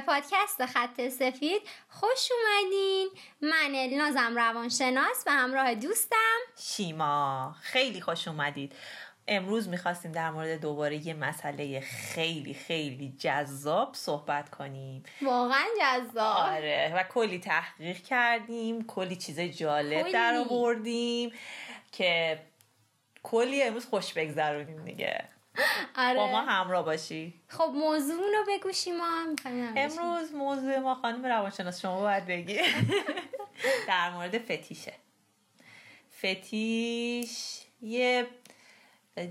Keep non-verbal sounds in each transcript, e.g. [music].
به پادکست خط سفید. خوش اومدین. من النازم روانشناس و همراه دوستم. شیما خیلی خوش اومدید. امروز می‌خواستیم در مورد دوباره یه مسئله خیلی خیلی جذاب صحبت کنیم. واقعا جذاب. آره و کلی تحقیق کردیم کلی چیز جالب در آوردیم که کلی امروز خوش بگذرونیم دیگه. آره. با ما همراه باشی. خب موضوع رو بگو ما امروز موضوع ما خانم روانشناس شما باید بگی. [laughs] در مورد فتیشه. فتیش یه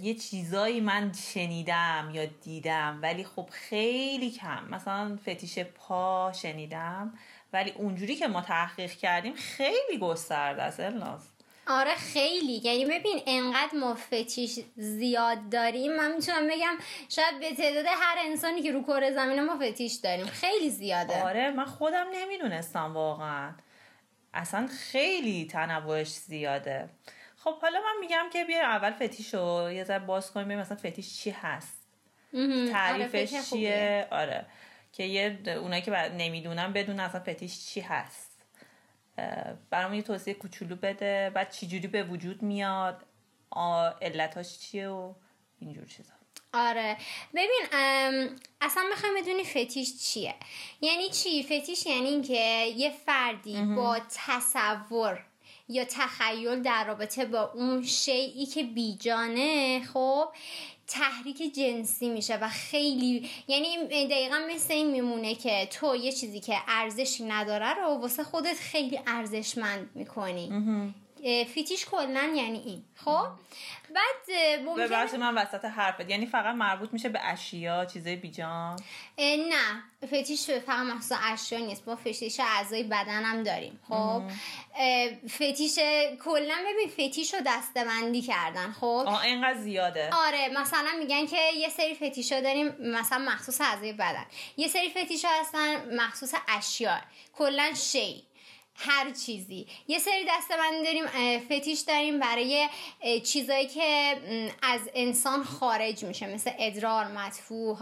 یه چیزایی من شنیدم یا دیدم ولی خب خیلی کم. مثلا فتیش پا شنیدم ولی اونجوری که ما تحقیق کردیم خیلی گسترده است الناز آره خیلی. یعنی ببین انقدر ما فتیش زیاد داریم. من می‌تونم بگم شاید به تعداد هر انسانی که رو کره زمین ما فتیش داریم. خیلی زیاده. آره من خودم نمی‌دونستم واقعا. اصلا خیلی تنوعش زیاده. خب حالا من میگم که بیا اول فتیش رو یه ذره باز کنیم مثلا فتیش چی هست. تعریفش آره چیه؟ آره. که یه اونایی که نمی‌دونم بدون اصلا فتیش چی هست. برام یه توصیه کوچولو بده بعد چجوری به وجود میاد علتاش چیه و اینجور چیزا. آره. ببین اصلا می‌خوام بدونی فتیش چیه. یعنی چی؟ فتیش یعنی اینکه یه فردی با تصور یا تخیل در رابطه با اون شیعی که بیجانه خب تحریک جنسی میشه و خیلی یعنی دقیقا مثل این میمونه که تو یه چیزی که ارزشی نداره رو واسه خودت خیلی ارزشمند می‌کنی. فیتیش کلا یعنی این. خب؟ بعد ممکنه من وسط حرفت. یعنی فقط مربوط میشه به اشیا چیزای بیجان؟ نه. فتیش فقط محصول اشیا نیست. با فتیش اعضای بدن هم داریم. خب؟ فتیش کلا ببین فتیش رو دستبندی کردن. خب؟ آه اینقدر زیاده. آره مثلا میگن که یه سری فتیش ها داریم مثلا مخصوص اعضای بدن. یه سری فتیش ها هستن مخصوص اشیا. کلا شی. هر چیزی. یه سری دستبندی داریم فتیش داریم برای چیزایی که از انسان خارج میشه مثل ادرار مدفوع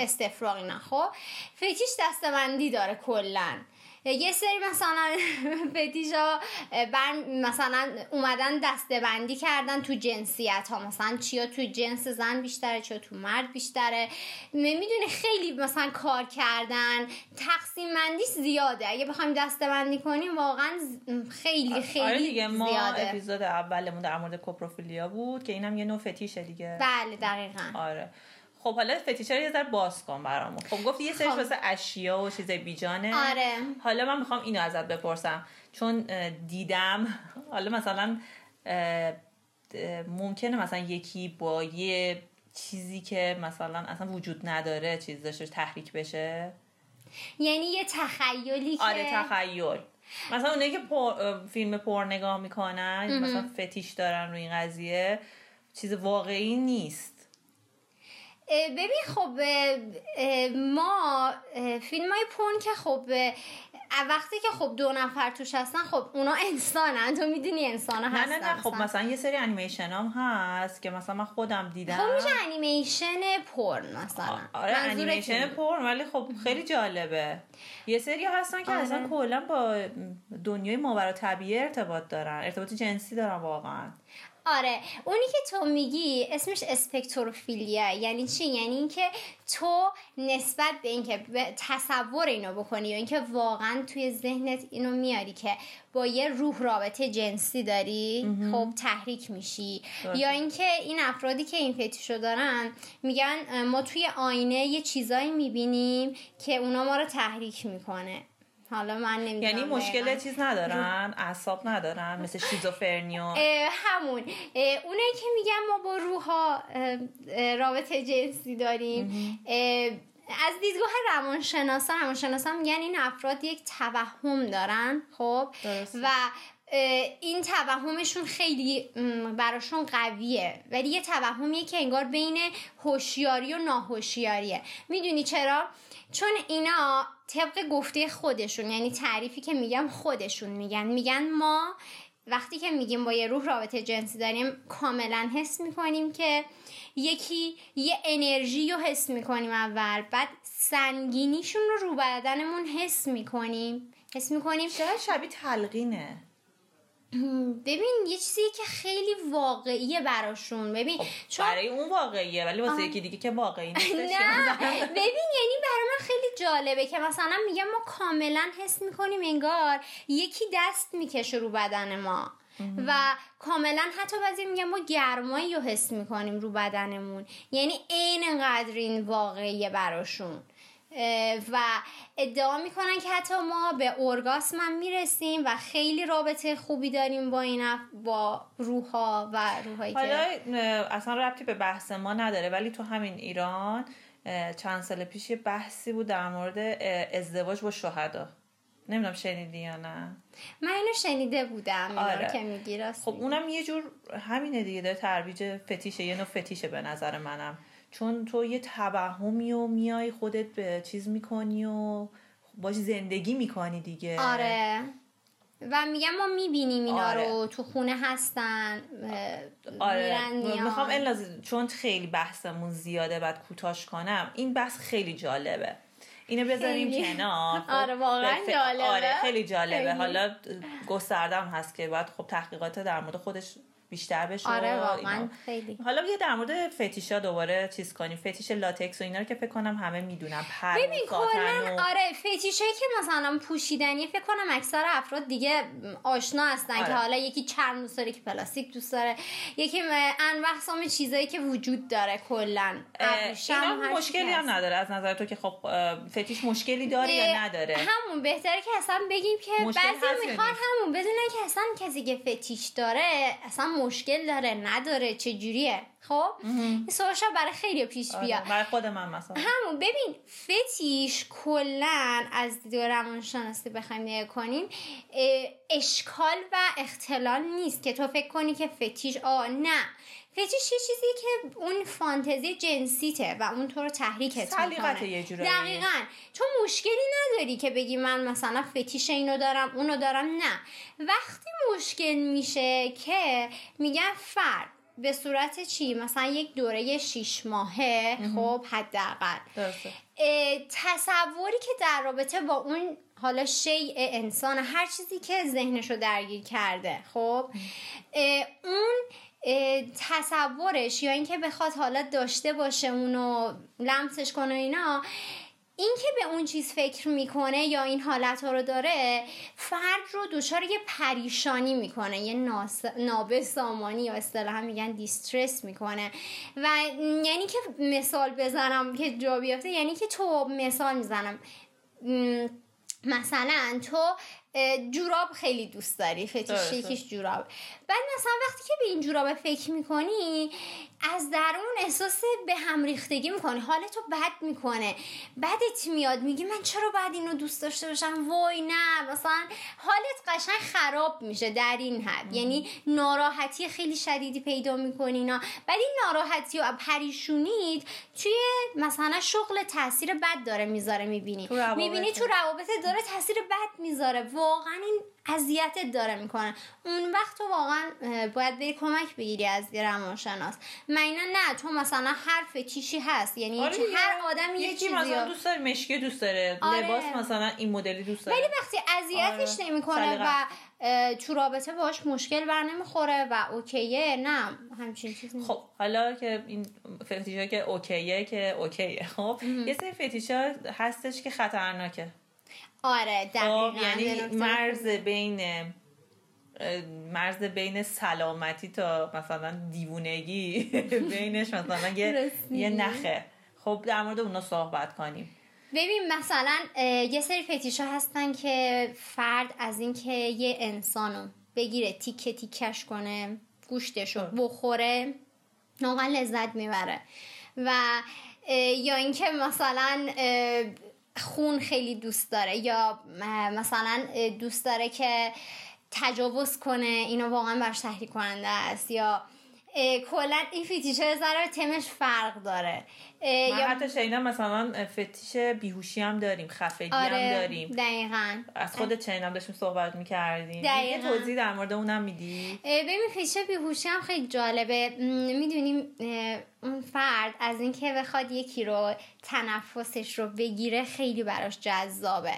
استفراغ اینا. خب فتیش دستبندی داره کلا. یه سری مثلا [laughs] فتیشا بر مثلا اومدن دسته بندی کردن تو جنسیت ها مثلا چیا تو جنس زن بیشتره چیا تو مرد بیشتره. می‌دونی خیلی مثلا کار کردن. تقسیم بندی زیاده. اگه بخوایم دسته بندی کنیم واقعا خیلی خیلی آره دیگه ما زیاده. اپیزود اولمون در مورد کوپروفیلیا بود که اینم یه نوع فتیشه دیگه. بله دقیقا. آره. خب حالا فتیش رو یه ذره باز کن برامون. خب گفتی یه سری خب. واسه اشیا و چیزای بیجانه. آره. حالا من می‌خوام اینو ازت بپرسم. چون دیدم حالا مثلا ممکنه مثلا یکی با یه چیزی که مثلا اصلا وجود نداره چیز داشته تحریک بشه؟ یعنی یه تخیلی که آره تخیل. مثلا اونایی که فیلم پر نگاه می‌کنن مثلا فتیش دارن روی این قضیه چیز واقعی نیست. ببین خب ما فیلم های پون که خب وقتی که خب دو نفر توش هستن خب اونا انسانن. تو می‌دونی انسان هستن نه نه نه خب مثلا یه سری انیمیشن هم هست که مثلا من خودم دیدم. خب میشه انیمیشن پرن مثلا. آره انیمیشن پرن ولی خب خیلی جالبه. یه سری هستن که آره. اصلا کلا با دنیای ماورا طبیعی ارتباط دارن. ارتباط جنسی دارن واقعا. آره اونی که تو میگی اسمش اسپکتروفیلیا یعنی چی؟ یعنی اینکه تو نسبت به اینکه تصور اینو بکنی یا اینکه واقعا توی ذهنت اینو میاری که با یه روح رابطه جنسی داری خب تحریک میشی. یا اینکه این افرادی که این فتیشو دارن میگن ما توی آینه یه چیزایی می‌بینیم که اونا ما رو تحریک می‌کنه. حالا من نمی‌دونم یعنی مشکل چیز ندارن؟ اعصاب ندارن؟ مثل شیزوفرنیا؟ همون. اونه که میگن ما با روحا رابطه جنسی داریم. از دیدگاه روانشناسا روانشناسا میگن این افراد یک توهم دارن خب؟ و این توهمشون خیلی براشون قویه. ولی یه توهمیه که انگار بین هوشیاری و ناهوشیاریه. می‌دونی چرا؟ چون اینا طبق گفته خودشون یعنی تعریفی که میگم خودشون میگن. میگن ما وقتی که میگیم با یه روح رابطه جنسی داریم کاملا حس می‌کنیم که یکی یه انرژی رو حس می‌کنیم اول بعد سنگینیشون رو رو بدنمون حس می‌کنیم. حس می‌کنیم. شاید شبیه تلقینه. ببین یه چیزی که خیلی واقعیه براشون. ببین خب چون برای اون واقعیه ولی واسه یکی دیگه که واقعی نیستش نه. [laughs] ببین یعنی برای من خیلی جالبه که مثلا میگم ما کاملا حس می‌کنیم انگار یکی دست می‌کشه رو بدن ما. و کاملا حتی بعضی میگم ما گرمایی رو حس می‌کنیم رو بدنمون. یعنی اینقدر این واقعیه براشون. و ادعا می‌کنن که حتی ما به ارگاسم هم می‌رسیم و خیلی رابطه خوبی داریم با این با روحها و روحایی حالا که اصلا ربطی به بحث ما نداره ولی تو همین ایران چند سال پیش یه بحثی بود در مورد ازدواج با شهدا. نمی‌دونم شنیدی یا نه؟ من اینو شنیده بودم آره. که میگی خب اونم یه جور همینه دیگه داره ترویج فتیشه یه نوع فتیشه به نظر منم. چون تو یه توهمی و میای خودت به چیز می‌کنی و باش زندگی می‌کنی دیگه آره و میگم ما می‌بینیم اینا آره. رو تو خونه هستن آره. می‌خوام اندازه چون خیلی بحثمون زیاده بعد کوتاش کنم این بحث خیلی جالبه اینو بذاریم. کنار خب، [laughs] آره، واقعا به ف- جالبه. آره خیلی جالبه خیلی. حالا گستردم هست که باید خب تحقیقات در مورد خودش بیشتر بشه آره واقعا. خیلی حالا یه در مورد فتیشا دوباره چیز کنیم فتیش لاتکس و اینا رو که فکر کنم همه می‌دونن پر ببین کلا و- آره فتیشایی که مثلا پوشیدنی فکر کنم اکثر افراد دیگه آشنا هستن آره. که حالا یکی چرم دوست داره که پلاستیک دوست داره یکی انواع اقسام چیزایی که وجود داره کلا مشکلی هم. نداره از نظر تو که خب فتیش مشکلی داره یا نداره همون بهتره که اصلا بگیم که بعضی می‌خوان؟ همون بدونن که اصلا کسی که فتیش داره اصلا مشکل داره نداره چجوریه؟ خب؟ این سوال شاید برای خیلی پیش آره، بیاد. برای خود من مثلا. همون ببین فتیش کلا از دید روانشناسی بخوایم نگاه کنیم اشکال و اختلال نیست که تو فکر کنی که فتیش آ نه. فتیش یه چیزی که اون فانتزی جنسیته و اون تو رو تحریکت می‌کنه یه جورایی. دقیقا. تو مشکلی نداری که بگی من مثلا فتیش اینو دارم اونو دارم. نه. وقتی مشکل میشه که میگن فرد به صورت چی؟ مثلا یک دوره شیش ماهه خب حداقل. تصوری که در رابطه با اون حالا شیء انسان هر چیزی که ذهنشو درگیر کرده خب اون تصورش یا اینکه بخواد حالا داشته باشه اونو لمسش کنه اینا این که به اون چیز فکر می‌کنه یا این حالت ها رو داره فرد رو دچار یه پریشانی می‌کنه یه ناس... نابسامانی یا اصطلاحا میگن دیسترس می‌کنه. و یعنی که مثال بزنم که جا بیافته یعنی که تو مثال می‌زنم. مثلا تو جوراب خیلی دوست داری فتیش. یکیش جوراب بعد مثلا وقتی که به این جوراب فکر می‌کنی از درون احساس به هم ریختگی می‌کنی حالتو بد می‌کنه. بدت میاد. میگی من چرا باید اینو دوست داشته باشم؟ وای نه. مثلا حالت قشنگ خراب میشه در این حد. یعنی ناراحتی خیلی شدیدی پیدا می‌کنی اینا. بعد این ناراحتی و پریشونیت توی مثلا شغل تاثیر بد داره می‌ذاره می‌بینی. می‌بینی تو روابط داره تاثیر بد می‌ذاره. واقعا این اذیتت داره می‌کنه اون وقت تو واقعا باید بری کمک بگیری از یه روانشناس معنا نه تو مثلا هر فتیشی هست یعنی آره. هر آدمی یه چیزی مثلا دوست داره مشکی دوست داره آره. لباس مثلا این مدلی دوست داره ولی وقتی اذیتش آره. نمی‌کنه. و تو رابطه باش مشکل بر نمی‌خوره و اوکیه نه همچین چیزی. خب حالا که این فتیشا که اوکیه که اوکیه خب یه سری فتیشا هستش که خطرناکه آره خب دقیقاً یعنی به نکته مرز بین مرز بین سلامتی تا مثلا دیوونگی [laughs] بینش مثلا یه. یه نخه. خب در مورد اونا صحبت کنیم. ببین مثلا یه سری فتیش ها هستن که فرد از اینکه یه انسانو بگیره تیکه تیکش کنه گوشتشو بخوره واقعا لذت می‌بره. و یا اینکه مثلا خون خیلی دوست داره یا مثلا دوست داره که تجاوز کنه اینو واقعا برش تحریک کننده است یا کلا این فیتیش ها ذره تمش فرق داره. من یا حتی شنیدم مثلا فتیش بیهوشی هم داریم خفگی هم آره داریم. دقیقا. از خودت شنیدم داشتیم صحبت می‌کردیم. یه. توضیح در مورد اونم میدی؟ ببین فیتیش بیهوشی هم خیلی جالبه. می‌دونیم اون فرد از اینکه بخواد یکی رو تنفسش رو بگیره خیلی براش جذابه.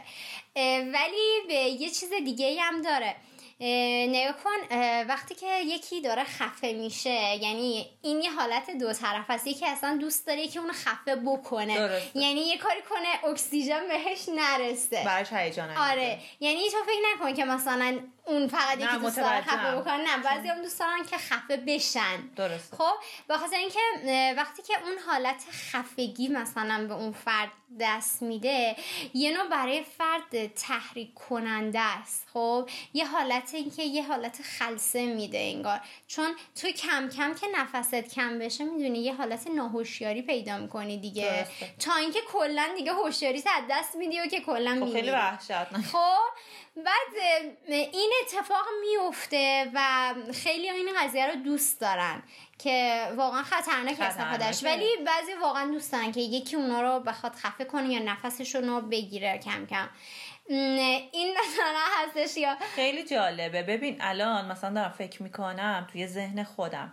ولی به یه چیز دیگه هم داره. نگاه کن وقتی که یکی داره خفه میشه یعنی این یه حالت دو طرف است. یکی اصلا دوست داره که اونو خفه بکنه. درسته. یعنی یه کاری کنه اکسیژن بهش نرسه. براش هیجان آره. یعنی تو فکر نکن که مثلا اون فقط یکی دوست داره. خفه بکنه. نه بعضی هم دوست دارن که خفه بشن. درسته. خب به خاطر اینکه وقتی که اون حالت خفگی مثلا به اون فرد دست میده یه نوع برای فرد تحریک کننده است. خب یه حالت اینکه یه حالت خلصه میده انگار. چون تو کم کم که نفست کم بشه می‌دونی یه حالت ناهوشیاری پیدا می‌کنی دیگه. درسته. تا اینکه کلا دیگه هوشیاری از دست میدی و که کلا خب خیلی وحشتناک. خب بعد این اتفاق میفته و خیلی این قضیه رو دوست دارن که واقعا خطرناک استفادهش خطرناکه. ولی بعضی واقعا دوست دارن که یکی اونا رو بخواد خفه کنه یا نفسشون رو بگیره کم کم. این مثلا هستش یا؟ خیلی جالبه. ببین الان مثلا دارم فکر می‌کنم توی ذهن خودم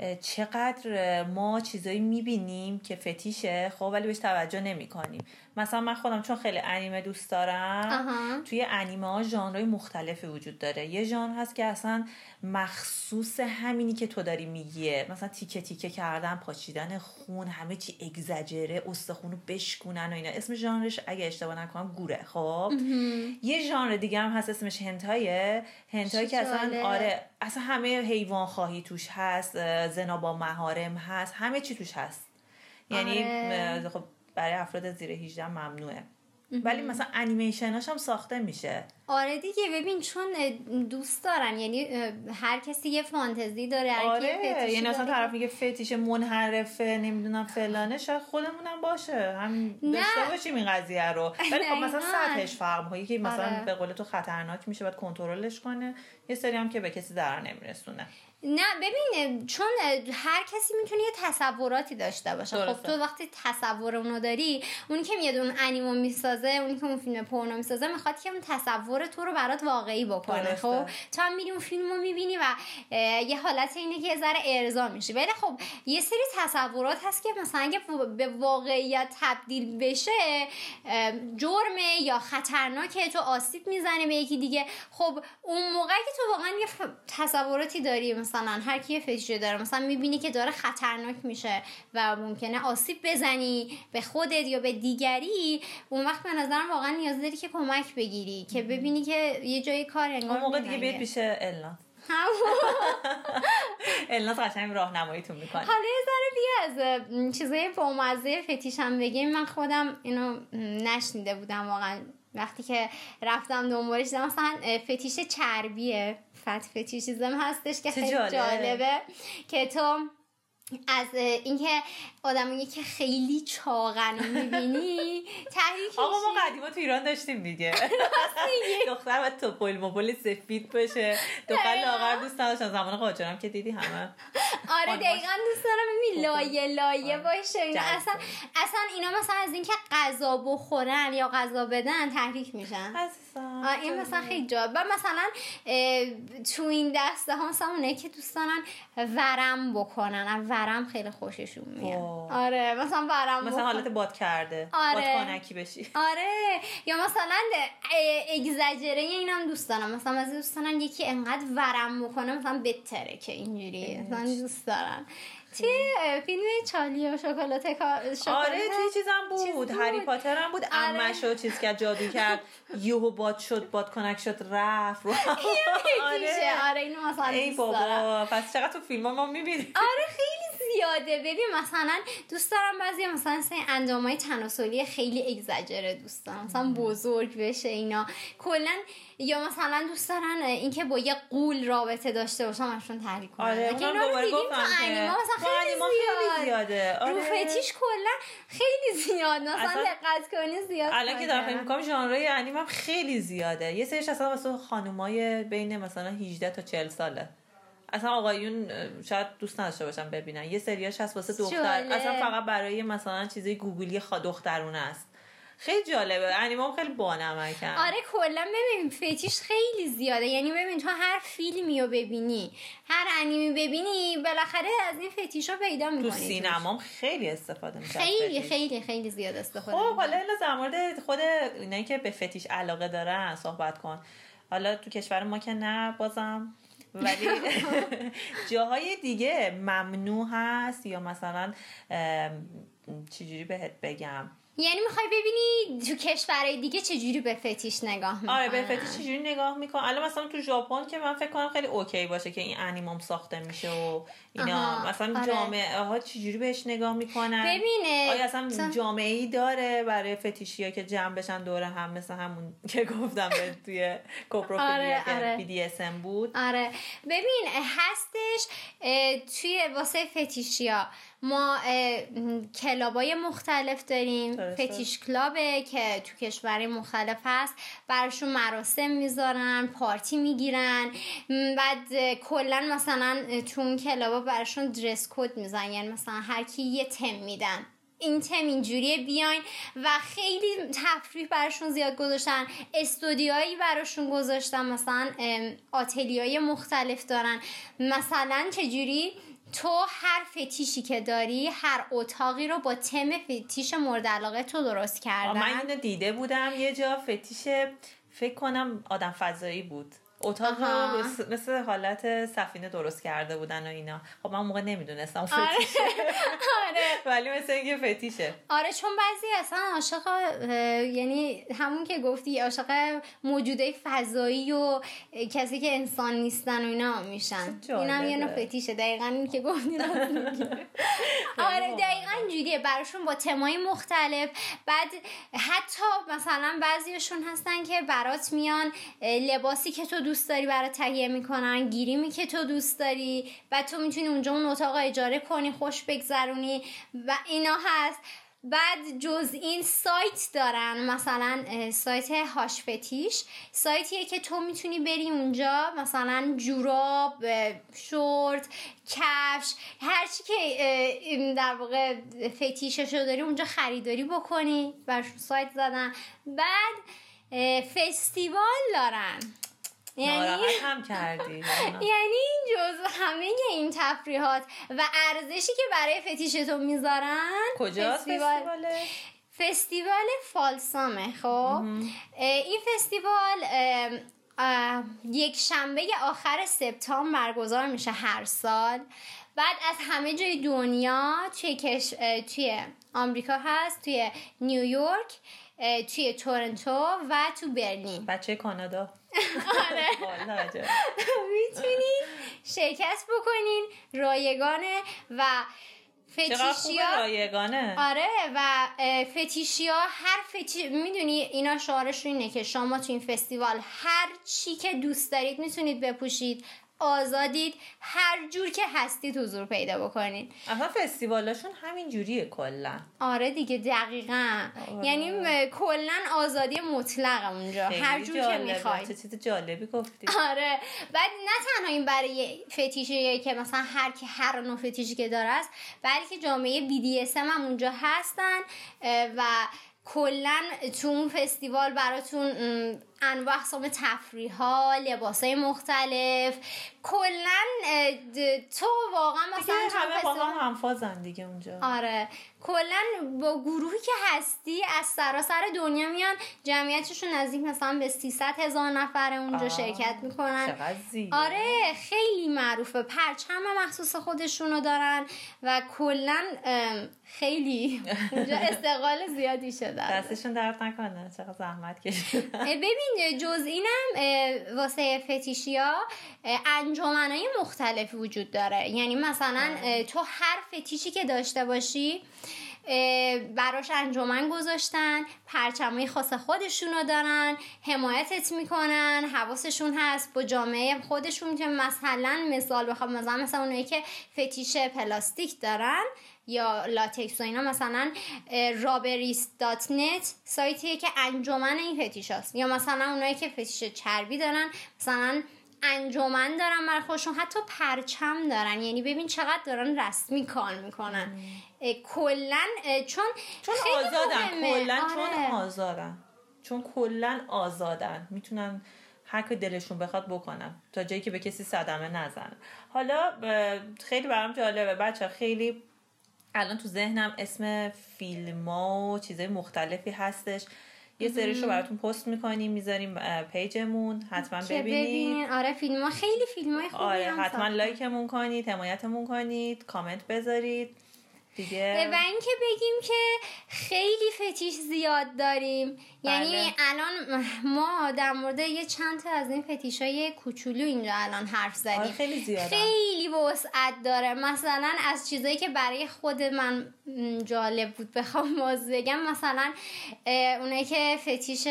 اه، چقدر ما چیزایی می‌بینیم که فتیشه خب ولی بهش توجه نمی‌کنیم. مثلا من خودم چون خیلی انیمه دوست دارم آها. توی انیمه ها ژانرهای مختلفی وجود داره. یه ژانر هست که اصلا مخصوص همینی که تو داری میگیه مثلا تیکه تیکه کردن پاچیدن خون همه چی اگزجره استخونو بشکونن و اینا. اسم ژانرش اگه اشتباه نکنم گوره خب؟ یه ژانر دیگه هم هست اسمش هنتایه. هنتایی که اصلا. آره اصلا همه حیوان خواهی توش هست زنا با محارم هست همه چی توش هست. یعنی آره. خب برای افراد زیر 18 ممنوعه. ولی مثلا انیمیشناش هم ساخته میشه. آره دیگه ببین چون دوست دارن یعنی هر کسی یه فانتزی داره هر آره یعنی مثلا طرف میگه فتیش منحرفه نمی‌دونم فلانه شاید خودمونم باشه. هم داشته باشیم این قضیه رو. ولی خب مثلا. [laughs] سطحش فرق می‌کنه. یکی مثلا آره. به قول تو خطرناک میشه باید کنترلش کنه. یه سری هم که به کسی ضرر نمیرسونه. نه ببین چون هر کسی می‌تونه یه تصوراتی داشته باشه. خب درسته. تو وقتی تصور اونو داری اونی که میاد اون انیمو می‌سازه اونی که اون فیلم پورنو می‌سازه می‌خواد که اون تصور تو رو برات واقعی بکنه. درسته. خب تو هم میری اون فیلم رو می‌بینی و یه حالت اینه که یه ذره ارضا میشه ولی خب یه سری تصورات هست که مثلا اگه به واقعیت تبدیل بشه جرمه یا خطرناکه. تو آسیب می‌زنی به یکی دیگه. خب اون موقع که تو واقعا یه تصوراتی داری مثلا هر کی یه فشی داره مثلا می‌بینی که داره خطرناک میشه و ممکنه آسیب بزنی به خودت یا به دیگری اون وقت به نظرم واقعا نیاز داری که کمک بگیری که ببینی که یه جای کار انگار اون موقع دیگه. بیاد پیش همون. [laughs] الناس قشنگ راهنماییتون می‌کنه. حالا یه ذره بیا از چیزای بامزه فتیشم بگیم. من خودم اینو نشنیده بودم واقعا. وقتی که رفتم دنبالش دیدم مثلا فتیش چربیه فت فتیشیزم هستش که خیلی جالب. جالبه که تو از اینکه آدمایی که خیلی چاقن می‌بینی تحریک آقا ما. قدیما تو ایران داشتیم دیگه [laughs] دختر باید توپل مپل سفید باشه دختر. لاغر دوست نداشتن زمان قاجارم که دیدی همه آره دقیقا دوست دارم ببین لایه لایه آره. باشه اینا. اصلا اصلا اینا مثلا از اینکه غذا بخورن یا غذا بدن تحریک میشن آه، این مثلا خیلی جالب. و مثلا تو این دسته ها مثلا اونه که دوست دارن ورم بکنن. از ورم خیلی خوششون میاد. واه. آره مثلا ورم مثلا. حالت باد کرده. آره. بادکنکی بشی. آره. یا مثلا اگزجره این هم دوست دارم. مثلا از دوست دارن یکی انقدر ورم بکنه مثلا بتره که اینجوری مثلا دوست دارن. توی فیلم چالی و شکلات آره توی چیزم چیز بود. بود. هری پاتر هم بود. آره. امش رو چیز کرد جادو کرد. [laughs] یهو باد شد بادکنک شد رفت. [laughs] آره. آره اینو مثلا ای بابا پس چقدر تو فیلم ما می‌بینیم؟ آره خیلی زیاده. ببین مثلا دوست دارم بعضی مثلا سه اندام های تناسلی خیلی اگزجره دوست دارم مثلا بزرگ بشه اینا. کلا یا مثلا دوست دارن اینکه با یه قول رابطه داشته باشن ازشون تحریک کنن. آره اینا رو دیدیم تو انیما مثلا خیلی زیاد. زیاده. رو آره. فتیش کلا خیلی زیاد. مثلا اصلا دقت کنی زیاد الان که دارم فکر. می‌کنم ژانرهای انیم هم خیلی زیاده. یه سریش اصلا واسه خانومای بین مثلا 18 تا 40 ساله. اصلا آقایون شاید دوست نداشته باشن ببینن. یه سریاش هست واسه دختر. جالب. اصلا فقط برای مثلا چیزای گوگلی خا دخترونه است. خیلی جالبه. انیمام خیلی بانمکن آره کلا ببین فتیش خیلی زیاده. یعنی ببین تو هر فیلمی رو ببینی هر انیمی ببینی بالاخره از این فتیش رو پیدا تو می‌کنی سینمام خیلی استفاده میشه خیلی فتیش. خیلی خیلی زیاد استفاده خب. حالا الا در مورد خود اینایی که به فتیش علاقه دارن صحبت کن. حالا تو کشور ما که نه بازم ولی [laughs] جاهای دیگه ممنوع هست یا مثلا چجوری بهت بگم؟ یعنی می‌خوای ببینی تو کشورهای دیگه چجوری به فتیش نگاه می‌کنن آره به فتیش چجوری نگاه میکن الان مثلا تو ژاپن که من فکر کنم خیلی اوکی باشه که این انیمام ساخته میشه و اینا. آها، مثلا آره. جامعه ها چجوری بهش نگاه می‌کنن؟ ببینه آیا اصلا جامعه ای داره برای فتیشی ها که جمع بشن دور هم؟ مثل همون [laughs] که گفتم به [laughs] توی کوپروفیلیا آره، که آره. BDSM بود. آره. ببین هستش توی واسه فتیشیا ما کلابای مختلف داریم. فتیش کلابه که تو کشورهای مختلف هست. براشون مراسم می‌ذارن پارتی می‌گیرن. بعد کلا مثلا تو اون کلابا براشون درس کد می‌زنن. یعنی مثلا هر کی یه تم میدن. این تم اینجوریه بیاین. و خیلی تفریح براشون زیاد گذاشتن. استودیوهایی براشون گذاشتن. مثلا آتلیای مختلف دارن. مثلا چجوری؟ تو هر فتیشی که داری هر اتاقی رو با تم فتیش مورد علاقه تو درست کردن من اینو دیده بودم یه جا فتیش فکر کنم آدم فضایی بود. اتاق. رو مثل- حالت سفینه درست کرده بودن و اینا. خب من موقع نمی‌دونستم آره. فتیشه. [laughs] آره. ولی مثل اینکه فتیشه. آره چون بعضی اصلا عاشق یعنی همون که گفتی عاشق موجوده فضایی و کسی که انسان نیستن و اینا میشن. چه این هم یه نوع. فتیشه. دقیقا این که گفتی. [laughs] آره دقیقا جوریه براشون با تمای مختلف. بعد حتی مثلا بعضیشون هستن که برات میان لباسی که تو دوست داری برات تهیه می‌کنن گیریمی که تو دوست داری بعد تو می‌تونی اونجا اون اتاق اجاره کنی خوش بگذرونی و اینا هست. بعد جز این سایت دارن مثلا سایت هاش فتیش. سایتیه که تو می‌تونی بری اونجا مثلا جوراب شورت کفش هرچی که در واقع فتیششو داری اونجا خریداری بکنی. برشون سایت زدن. بعد فستیوال دارن. یعنی هم کردی. [laughs] یعنی این جزو همه این تفریحات و ارزشی که برای فتیش تو می‌ذارن کجاست فستیواله فستیوال؟ فالسامه خب؟ این فستیوال یک شنبه آخر سپتامبر برگزار میشه هر سال. بعد از همه جای دنیا توی, کش... توی آمریکا هست توی نیویورک. توی تورنتو و تو برلین. [laughs] بچه کانادا. آره. [laughs] والا عجب. می‌تونی شرکت بکنین رایگانه و فتیشیا رایگانه. آره و فتیشیا هر فتی می‌دونی اینا شعارشون اینه که شما تو این فستیوال هر چی که دوست دارید می‌تونید بپوشید. آزادید هر جور که هستید حضور پیدا بکنید. اصلا فستیوالاشون همین جوریه کلا. آره دیگه دقیقا. آره. یعنی کلا آزادی مطلق اونجا. هر جور که جالبه. می‌خواید. چه چیز جالبی گفتی. آره. بعد نه تنها این برای فتیشی که مثلا هر کی هر نوع فتیشی که داره است بلکه جامعه BDSM هم اونجا هستن و کلا تو اون فستیوال براتون انواع اقسام تفریح ها لباس های مختلف کلا تو واقعا مثلا همه با هم همفازن دیگه اونجا. آره. کلا با گروهی که هستی از سراسر دنیا میان جمعیتشون نزدیک مثلا به 300 هزار نفر اونجا آه، شرکت می‌کنن. آره خیلی معروفه. پرچم مخصوص خودشونو دارن و کلا خیلی [laughs] اونجا استقلال زیادی شده. دستشون درد نکنه. چقدر زحمت کشیدن. ببین جز اینم واسه فتیشیا انجمنهای مختلفی وجود داره. یعنی مثلا تو هر فتیشی که داشته باشی براش انجمن گذاشتن پرچمای خاص خودشونو دارن حمایتت می‌کنن حواسشون هست با جامعه خودشون که مثلا مثال بخوام مثلا مثلا اونایی که فتیش پلاستیک دارن یا لاتکس و اینا مثلا rubberist dot net سایتیه که انجمن این فتیش هست یا مثلا اونایی که فتیش چربی دارن مثلا انجمن دارن برای خودشون حتی پرچم دارن. یعنی ببین چقدر دارن رسمی کار می‌کنن. کلا چون چون آزادن. کلا چون آره. آزادن. چون کلا آزادن. می‌تونن هر که دلشون بخواد بکنن. تا جایی که به کسی صدمه نزنن. حالا خیلی برام جالبه. بچه خیلی الان تو ذهنم اسم فیلم و چیزای مختلفی هستش. یه سریشو براتون پست می‌کنیم می‌ذاریم پیجمون حتما ببینید. آره فیلم ها خیلی فیلم های خوبی آره حتما لایکمون کنید حمایتمون کنید کامنت بذارید. دیگه. و اینکه بگیم که خیلی فتیش زیاد داریم. یعنی بله. الان ما در مورد یه چند تا از این فتیش های کوچولو اینجا الان حرف زدیم. آره خیلی زیاد خیلی وسعت داره. مثلا از چیزایی که برای خود من جالب بود بخوام باز بگم مثلا اونایی که فتیش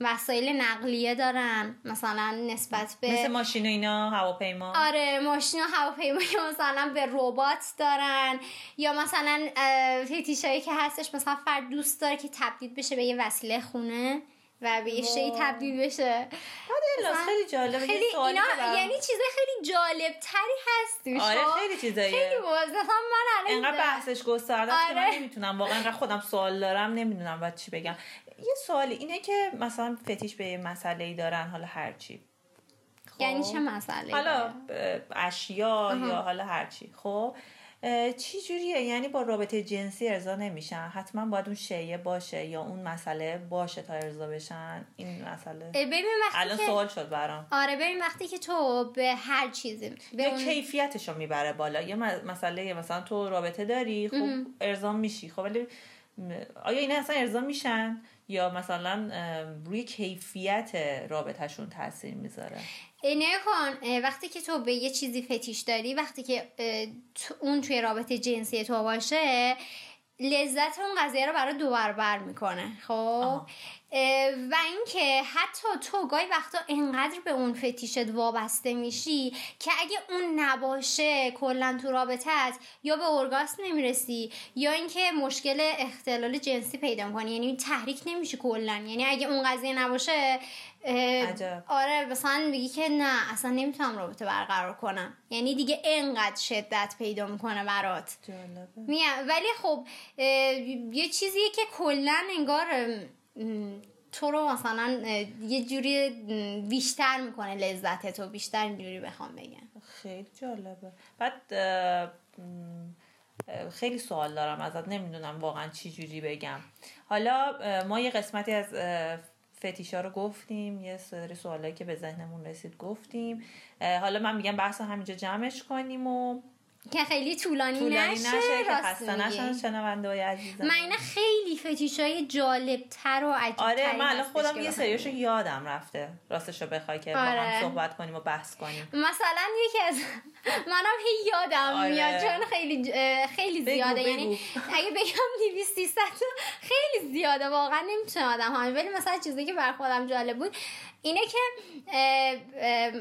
وسایل نقلیه دارن مثلا نسبت به مثل ماشین و اینا هواپیما. آره ماشین و هواپیما [laughs] مثلا به ربات دارن. یا مثلا فتیشایی که هستش مثلا فرد دوست داره که تبدیل بشه به یه وسیله خونه و به یه شی تبدیل بشه. خیلی جالبه خیلی اینا یعنی چیزای خیلی جالب تری هست آره خیلی چیزایی خیلی مثلا من الان اینقدر بحثش گسترده آره. که من آره. نمی‌تونم. واقعا خودم سوال دارم نمی‌دونم بعد چی بگم. یه سوالی اینه که مثلا فتیش به یه مسئله ای دارن حالا هرچی خب؟ یعنی چه مسئله حالا اشیا یا حالا هرچی خب چی جوریه؟ یعنی با رابطه جنسی ارضا نمیشن. حتما باید اون شیعه باشه یا اون مسئله باشه تا ارضا بشن. این مسئله. ببین وقتی الان سوال شد برام. آره ببین وقتی که تو به هر چیزی به اون... کیفیتشو می‌بره بالا. یه مسئله مثلا تو رابطه داری خب ارضا میشی. خب ولی آیا این اصلا ارضا میشن؟ یا مثلا روی کیفیت رابطهشون تاثیر می‌ذاره؟ نه کن وقتی که تو به یه چیزی فتیش داری وقتی که اون توی رابطه جنسی تو باشه لذت اون قضیه رو برای دو برابر می‌کنه خب؟ و اینکه حتی تو گاهی وقتا انقدر به اون فتیشت وابسته میشی که اگه اون نباشه کلا تو رابطت یا به ارگاسم نمی‌رسی یا اینکه مشکل اختلال جنسی پیدا کنی یعنی تحریک نمیشه کلا. یعنی اگه اون قضیه نباشه آره مثلا میگی که نه اصلا نمی‌تونم رابطه برقرار کنم. یعنی دیگه انقدر شدت پیدا می‌کنه برات. میگم. ولی خب یه چیزیه که کلا انگار تو رو مثلا یه جوری بیشتر می‌کنه لذت تو بیشتر اینجوری بخوام بگم. خیلی جالبه. بعد خیلی سوال دارم ازت نمی‌دونم واقعا چی جوری بگم. حالا ما یه قسمتی از فتیشا رو گفتیم یه سری سوالایی که به ذهنمون رسید گفتیم. حالا من میگم بحث همینجا جمعش کنیم و که خیلی طولانی, طولانی نشه, نشه که خسته نشن شنونده های عزیزم من این خیلی فتیش های جالب تر و عجیب آره من خودم یه سریشو یادم رفته. راستشو بخوای که آره. با هم آره. صحبت کنیم و بحث کنیم. مثلا یکی از منم هی یادم آره. میاد چون خیلی خیلی زیاده. یعنی اگه بگم 200 300 خیلی زیاده. واقعا نمی‌تونم آدم ولی مثلا چیزی که بر خودم جالب بود اینه که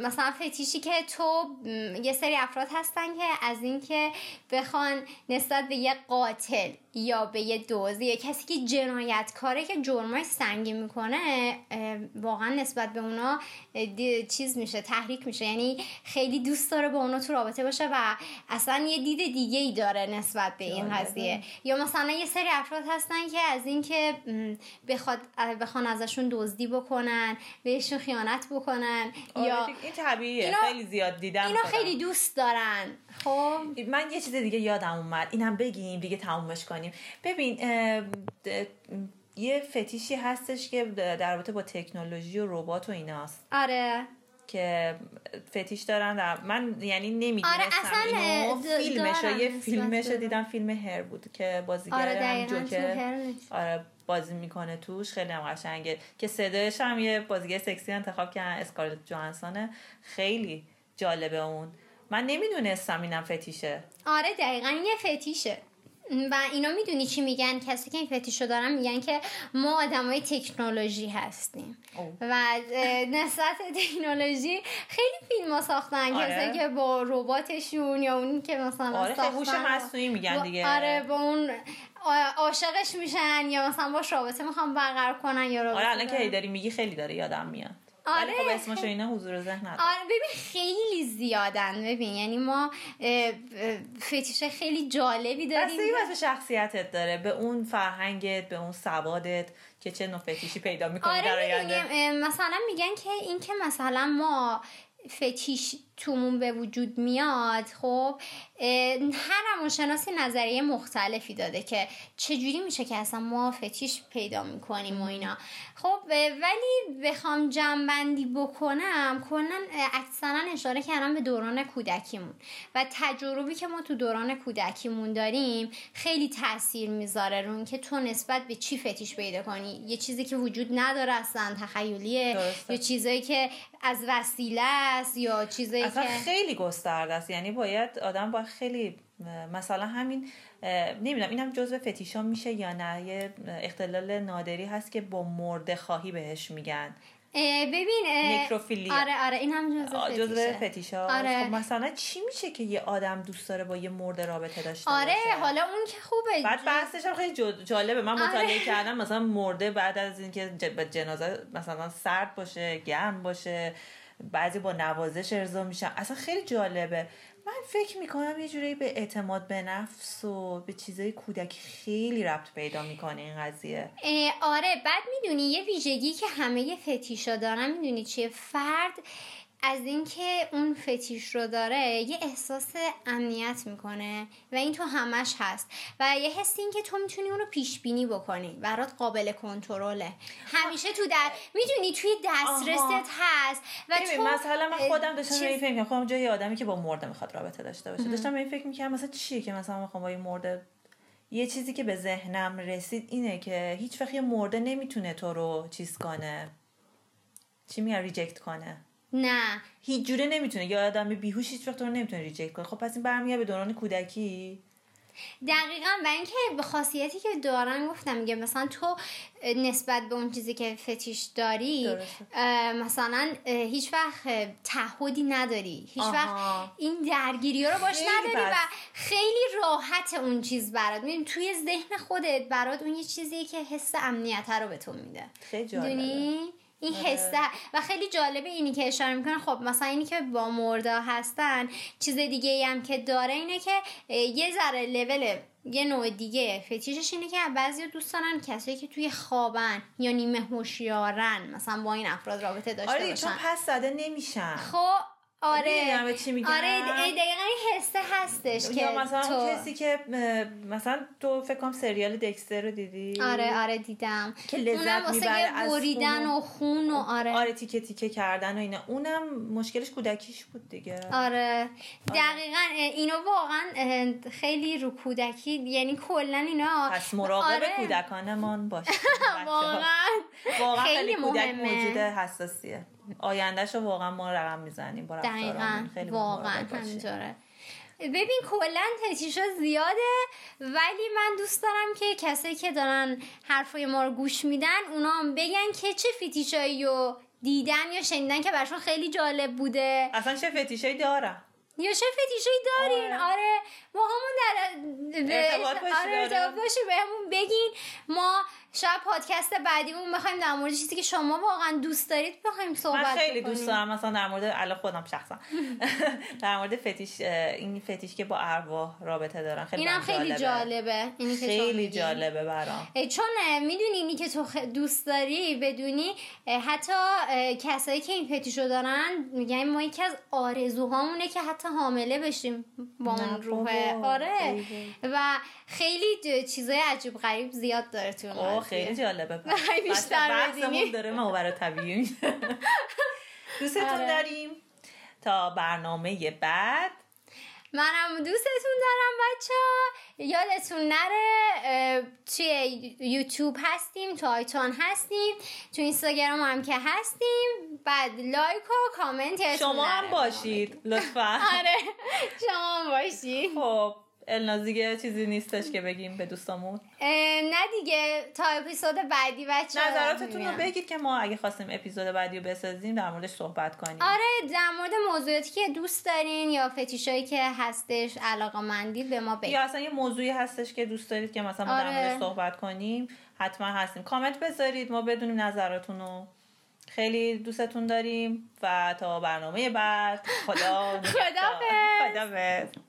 مثلا فتیشی که تو یه سری افراد هستن که از اینکه بخوان نسبت به یه قاتل یا به یه دوزی. کسی که جنایتکاره که جرمای سنگی می‌کنه واقعا نسبت به اونا چیز میشه تحریک میشه. یعنی خیلی دوست داره با اونا تو رابطه باشه و اصلا یه دید دیگه ای داره نسبت به این قضیه. یا مثلا یه سری افراد هستن که از اینکه بخواد بخوان ازشون دزدی بکنن بهشون خیانت بکنن آره یا این طبیعیه. خیلی زیاد دیدم اینا خیلی دوست دارن. خب. من یه چیز دیگه یادم اومد. اینم بگیم دیگه تمومش کنیم. ببین یه فتیشی هستش که در رابطه با تکنولوژی و ربات و ایناست. آره. که فتیش دارن در من یعنی نمی‌دونستم آره اینو. فیلمش یه فیلمش دیدم فیلم هر بود که بازیگر آره جوکر آره بازی می‌کنه توش. خیلی هم قشنگه. که صدایش هم یه بازیگر سکسی انتخاب کردن اسکارلت جوانسونه خیلی جالبه اون. من نمی‌دونستم اینم فتیشه. آره دقیقا یه فتیشه. و اینا می‌دونی چی میگن؟ کسی که این فتیشو دارن میگن که ما آدمای تکنولوژی هستیم. و نسبت تکنولوژی خیلی فیلم ها ساختن آره. کسی که با رباتشون یا اون که مثلا آره هوش مصنوعی میگن دیگه. آره با اون عاشقش میشن یا مثلا با رابطه می‌خوام برقرار کنن یا آره الان که داری میگی خیلی داره یادم میاد. آره خب اسمش اینا حضور ذهن آره ببین خیلی زیادن. ببین یعنی ما فتیش خیلی جالبی داریم. بس شخصیتت داره. به اون فرهنگت به اون سوادت که چه نوع فتیشی پیدا می‌کنی آره در آینده. مثلا میگن که این که مثلا ما فتیش تومون به وجود میاد خب هر روانشناسی نظریه مختلفی داده که چجوری میشه که اصلا ما فتیش پیدا می‌کنیم و اینا. خب ولی بخوام جنبندی بکنم کلا اکثرا اشاره کردم به دوران کودکیمون و تجربی که ما تو دوران کودکیمون داریم خیلی تاثیر می‌ذاره رو که تو نسبت به چی فتیش پیدا کنی. یه چیزی که وجود نداره اصلا تخیلیه یا چیزایی که از وسیله است یا چیزایی اصلا خیلی گسترده است. یعنی باید آدم باید خیلی مثلا همین نمی‌دونم اینم جزء فتیشا میشه یا نه؟ یه اختلال نادری هست که با مرده خواهی بهش میگن. ببین نکروفیلی آره آره این هم جزء فتیشا. آره. خب مثلا چی میشه که یه آدم دوست داره با یه مرده رابطه داشته آره باشه؟ حالا اون که خوبه. بعد بحثش هم خیلی جالبه. من مطالعه آره. [laughs] کردم مثلا مرده بعد از اینکه جنازه مثلا سرد باشه گرم باشه بعضی با نوازش ارضا میشن. اصلا خیلی جالبه. من فکر می‌کنم یه جوری به اعتماد به نفس و به چیزای کودکی خیلی ربط پیدا می‌کنه این قضیه. آره بعد می‌دونی یه ویژگی که همه فتیشا دارن می‌دونی چیه؟ فرد از اینکه اون فتیش رو داره یه احساس امنیت می‌کنه و این تو همش هست. و یه حس این که تو می‌تونی اون رو پیش بینی بکنی برات قابل کنترله. همیشه تو در می‌دونی توی دسترست هست و تو مثلا من خودم داشتم چیز... فکر خودم جای آدمی که با مرده می‌خواد رابطه داشته باشه. داشتم این فکر می‌کنم مثلا چیه که مثلا می‌خوام با این مرده یه چیزی که به ذهنم رسید اینه که هیچ وقت یه مرده نمی‌تونه تو رو چیز کنه. چی میگه reject کنه. نه. هیچ جوره نمی‌تونه. یا آدم بیهوش هیچ وقت نمی‌تونه reject کنه. خب پس این برمیگرده به دوران کودکی. دقیقا و اینکه به خاصیتی که دارن گفتم میگه مثلا تو نسبت به اون چیزی که فتیش داری مثلا هیچ وقت تعهدی نداری. هیچ وقت این درگیری رو باش نداری و خیلی راحت اون چیز برات. می‌دونی توی ذهن خودت برات اون یه چیزی که حس امنیت رو به تو میده. خیلی این آره. حسه و خیلی جالبه اینی که اشاره می‌کنه. خب مثلا اینی که با مرده هستن چیز دیگه ای هم که داره اینه که یه ذره لول یه نوع دیگه فتیشش اینه که بعضی دوست دارن کسایی که توی خوابن یا نیمه هوشیارن مثلا با این افراد رابطه داشته آره باشن. چون پس زده نمیشن. خب آره. چی میگم. آره دقیقا این حسه هستش که مثلا تو... کسی که مثلا تو فکر کنم سریال دکستر رو دیدی؟ آره آره دیدم. که لذت می‌بره از بریدن و خون و آره. آره تیکه تیکه کردن و اینا. اونم مشکلش کودکیش بود دیگه. آره. دقیقا اینو واقعا خیلی رو کودکی یعنی کلا اینا پس مراقب آره. کودکانمان باش. [laughs] واقعا. واقعا خیلی کودک موجود حساسیه. آیندهش رو واقعا ما رقم می‌زنیم با دقیقا. واقعا همینطوره ببین کلا تتیشا زیاده ولی من دوست دارم که کسایی که دارن حرفای ما رو گوش میدن اونا هم بگن که چه فتیشایی رو دیدن یا شنیدن که برشون خیلی جالب بوده. اصلا چه فتیشایی دارن یا چه فتیشایی دارین؟ آره, آره. ما همون در ارتباط باشی آره بهمون بگین. ما شاید پادکست بعدیمون بخوایم در مورد چیزی که شما واقعا دوست دارید بخوایم صحبت من خیلی دوست دارم مثلا در مورد الان خودم شخصا. [laughs] در مورد فتیش این فتیش که با ارواح رابطه دارن خیلی اینم خیلی جالبه. اینی که خیلی جالبه برام. چون می‌دونی اینی که تو دوست داری بدونی حتی کسایی که این فتیشو دارن میگن ما یکی از آرزوهامونه که حتی حامله بشیم با اون روحه آره. و خیلی چیزای عجیب غریب زیاد داره تو خیلی جالبه [laughs] بیشتر داره ما برای طبیعی [laughs] دوستتون آره. داریم تا برنامه بعد. منم دوستتون دارم بچه. ها یادتون نره توی یوتیوب هستیم تو آیتون هستیم تو اینستاگرام هم که هستیم. بعد لایک و کامنت شما هم باشید لطفا. [laughs] آره شما هم باشید. خب. الناز دیگه چیزی نیستش که بگیم به دوستامون. نه دیگه تا اپیزود بعدی بچه نظراتتون رو بگید که ما اگه خواستیم اپیزود بعدی رو بسازیم در موردش صحبت کنیم. آره در مورد موضوعاتی که دوست دارین یا فتیشایی که هستش علاقه مندید به ما بگید. یا اصلا یه موضوعی هستش که دوست دارید که مثلا ما در موردش آره. صحبت کنیم حتما هستیم. کامنت بذارید ما بدونیم نظراتون رو. خیلی دوستتون داریم و تا برنامه بعد خدا [laughs] خدافظ. خدافظ